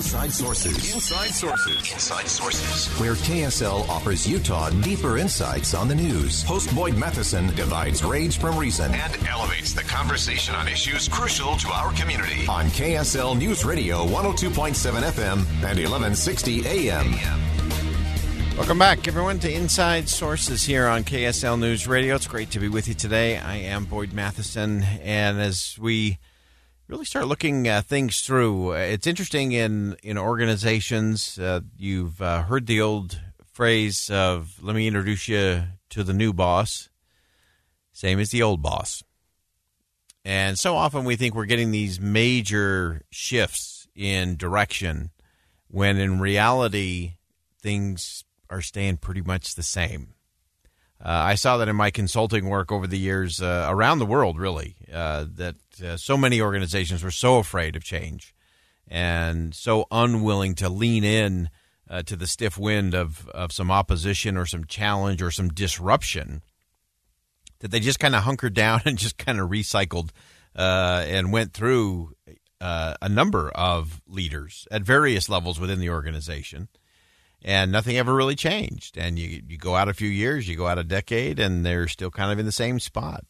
Inside Sources. Inside Sources. Inside Sources. Where KSL offers Utah deeper insights on the news. Host Boyd Matheson divides rage from reason and elevates the conversation on issues crucial to our community. On KSL News Radio 102.7 FM and 1160 AM. Welcome back, everyone, to Inside Sources here on KSL News Radio. It's great to be with you today. I am Boyd Matheson, and as we really start looking uh, things through, it's interesting in in organizations. Uh, you've uh, heard the old phrase of "Let me introduce you to the new boss," same as the old boss. And so often we think we're getting these major shifts in direction, when in reality things are staying pretty much the same. Uh, I saw that in my consulting work over the years uh, around the world, really, uh, that uh, so many organizations were so afraid of change and so unwilling to lean in uh, to the stiff wind of, of some opposition or some challenge or some disruption that they just kind of hunkered down and just kind of recycled uh, and went through a number of leaders at various levels within the organization and nothing ever really changed. And you you go out a few years, you go out a decade, and they're still kind of in the same spot.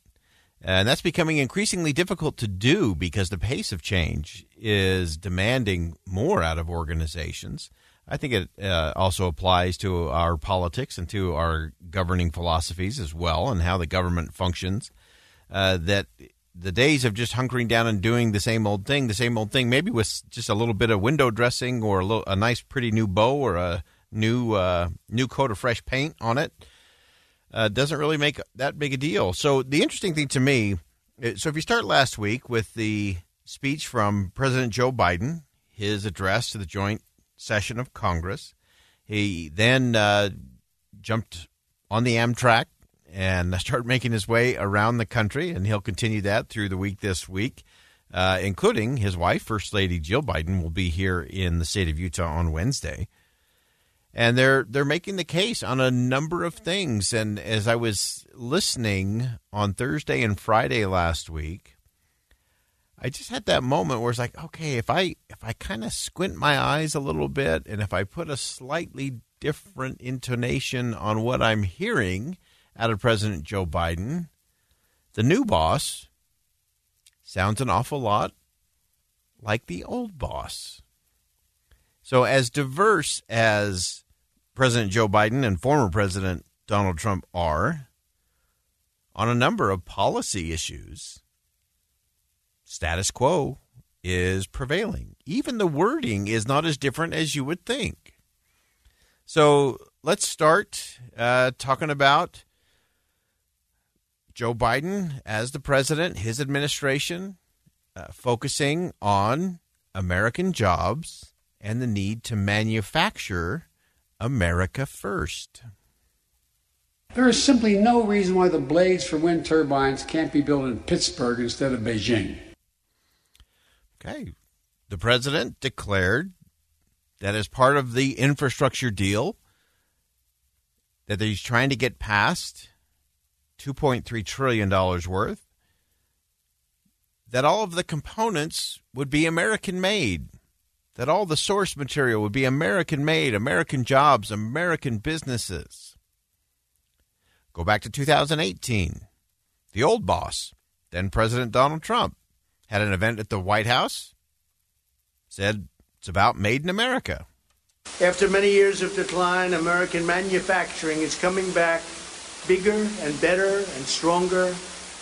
And that's becoming increasingly difficult to do because the pace of change is demanding more out of organizations. I think it uh, also applies to our politics and to our governing philosophies as well, and how the government functions. Uh, that the days of just hunkering down and doing the same old thing, the same old thing, maybe with just a little bit of window dressing or a, little, a nice, pretty new bow or a new uh, new coat of fresh paint on it uh, doesn't really make that big a deal. So the interesting thing to me, so if you start last week with the speech from President Joe Biden, his address to the joint session of Congress, he then uh, jumped on the Amtrak and started making his way around the country, and he'll continue that through the week this week. Uh, including his wife, First Lady Jill Biden, will be here in the state of Utah on Wednesday and they're they're making the case on a number of things. And as I was listening on Thursday and Friday last week, I just had that moment where it's like, okay, if I if I kind of squint my eyes a little bit, and if I put a slightly different intonation on what I'm hearing out of President Joe Biden, the new boss sounds an awful lot like the old boss. So, as diverse as President Joe Biden and former President Donald Trump are on a number of policy issues, status quo is prevailing. Even the wording is not as different as you would think. So, let's start uh, talking about Joe Biden as the president, his administration, uh, focusing on American jobs and the need to manufacture America first. There is simply no reason why the blades for wind turbines can't be built in Pittsburgh instead of Beijing. Okay. The president declared that as part of the infrastructure deal that he's trying to get passed $2.3 trillion worth, that all of the components would be American made that all the source material would be American made, American jobs, American businesses. Go back to 2018. The old boss, then President Donald Trump, had an event at the White House, said it's about made in America. After many years of decline, American manufacturing is coming back bigger and better and stronger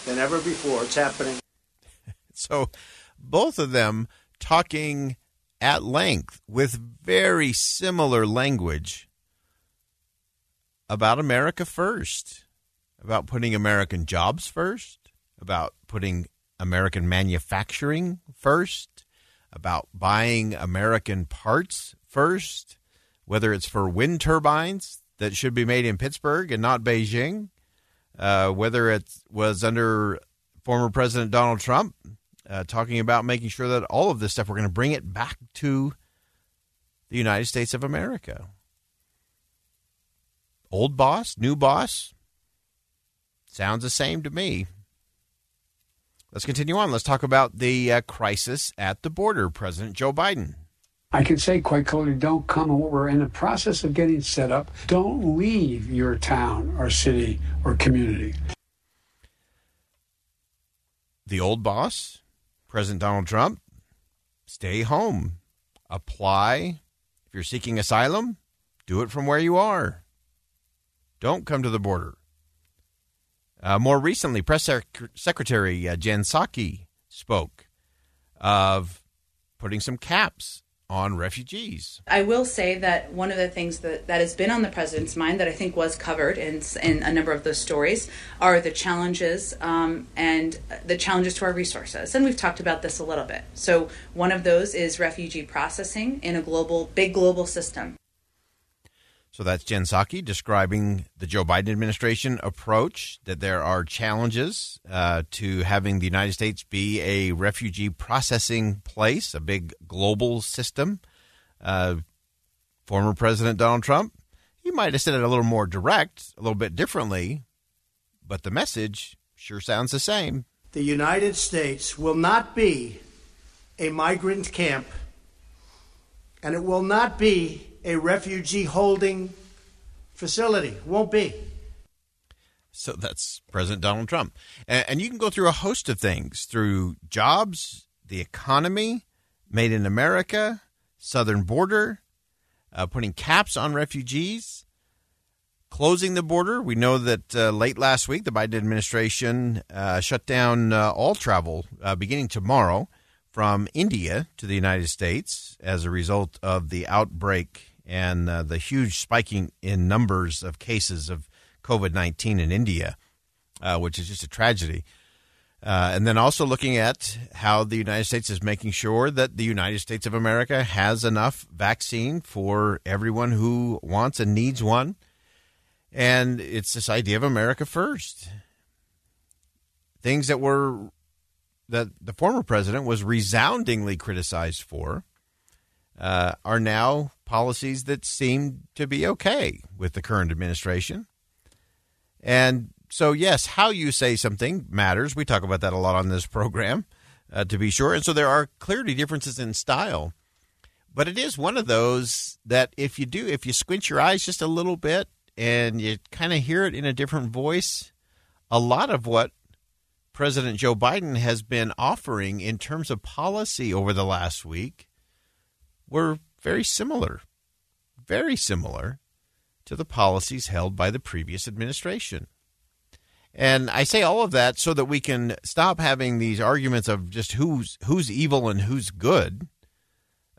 than ever before. It's happening. so both of them talking at length with very similar language about America first, about putting American jobs first, about putting American manufacturing first, about buying American parts first, whether it's for wind turbines that should be made in Pittsburgh and not Beijing, uh, whether it was under former President Donald Trump uh, talking about making sure that all of this stuff, we're going to bring it back to the United States of America. Old boss, new boss, sounds the same to me. Let's continue on. Let's talk about the uh, crisis at the border. President Joe Biden. I can say quite clearly don't come. We're in the process of getting set up. Don't leave your town or city or community. The old boss, President Donald Trump, stay home. Apply. If you're seeking asylum, do it from where you are. Don't come to the border. Uh, more recently, Press Sec- Secretary uh, Jen Psaki spoke of putting some caps on refugees. I will say that one of the things that, that has been on the president's mind that I think was covered in, in a number of those stories are the challenges um, and the challenges to our resources. And we've talked about this a little bit. So, one of those is refugee processing in a global, big global system. So that's Jen Psaki describing the Joe Biden administration approach that there are challenges uh, to having the United States be a refugee processing place, a big global system. Uh, former President Donald Trump, he might have said it a little more direct, a little bit differently, but the message sure sounds the same. The United States will not be a migrant camp, and it will not be a refugee holding facility. Won't be. So that's President Donald Trump. And, you can go through a host of things through jobs, the economy, made in America, southern border, uh, putting caps on refugees, closing the border. We know that uh, late last week, the Biden administration uh, shut down uh, all travel uh, beginning tomorrow from India to the United States as a result of the outbreak and uh, the huge spiking in numbers of cases of COVID 19 in India, uh, which is just a tragedy. Uh, and then also looking at how the United States is making sure that the United States of America has enough vaccine for everyone who wants and needs one. And it's this idea of America first. Things that were that the former president was resoundingly criticized for uh, are now policies that seem to be okay with the current administration. And so, yes, how you say something matters. We talk about that a lot on this program, uh, to be sure. And so there are clearly differences in style. But it is one of those that if you do, if you squint your eyes just a little bit and you kind of hear it in a different voice, a lot of what President Joe Biden has been offering in terms of policy over the last week were very similar, very similar to the policies held by the previous administration. And I say all of that so that we can stop having these arguments of just who's who's evil and who's good.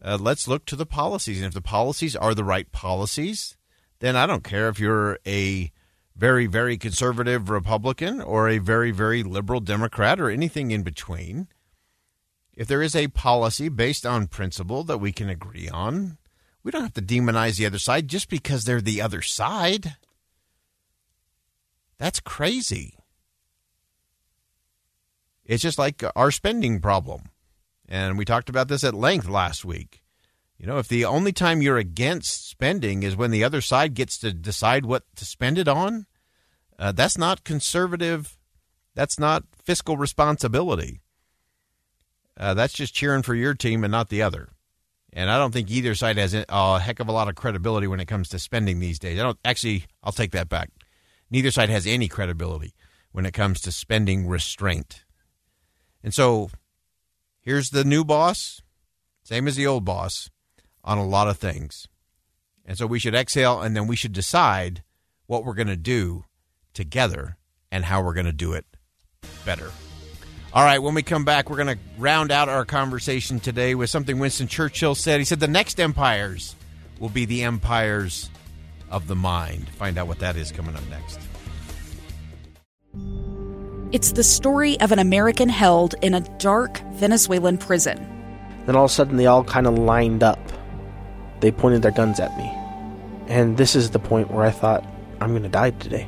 Uh, let's look to the policies, and if the policies are the right policies, then I don't care if you're a very very conservative Republican or a very very liberal Democrat or anything in between. If there is a policy based on principle that we can agree on, we don't have to demonize the other side just because they're the other side. That's crazy. It's just like our spending problem. And we talked about this at length last week. You know, if the only time you're against spending is when the other side gets to decide what to spend it on, uh, that's not conservative. That's not fiscal responsibility. Uh, that's just cheering for your team and not the other. And I don't think either side has a heck of a lot of credibility when it comes to spending these days. I don't actually. I'll take that back. Neither side has any credibility when it comes to spending restraint. And so, here's the new boss, same as the old boss, on a lot of things. And so we should exhale, and then we should decide what we're going to do together and how we're going to do it better. All right, when we come back, we're going to round out our conversation today with something Winston Churchill said. He said the next empires will be the empires of the mind. Find out what that is coming up next. It's the story of an American held in a dark Venezuelan prison. Then all of a sudden, they all kind of lined up. They pointed their guns at me. And this is the point where I thought, I'm going to die today.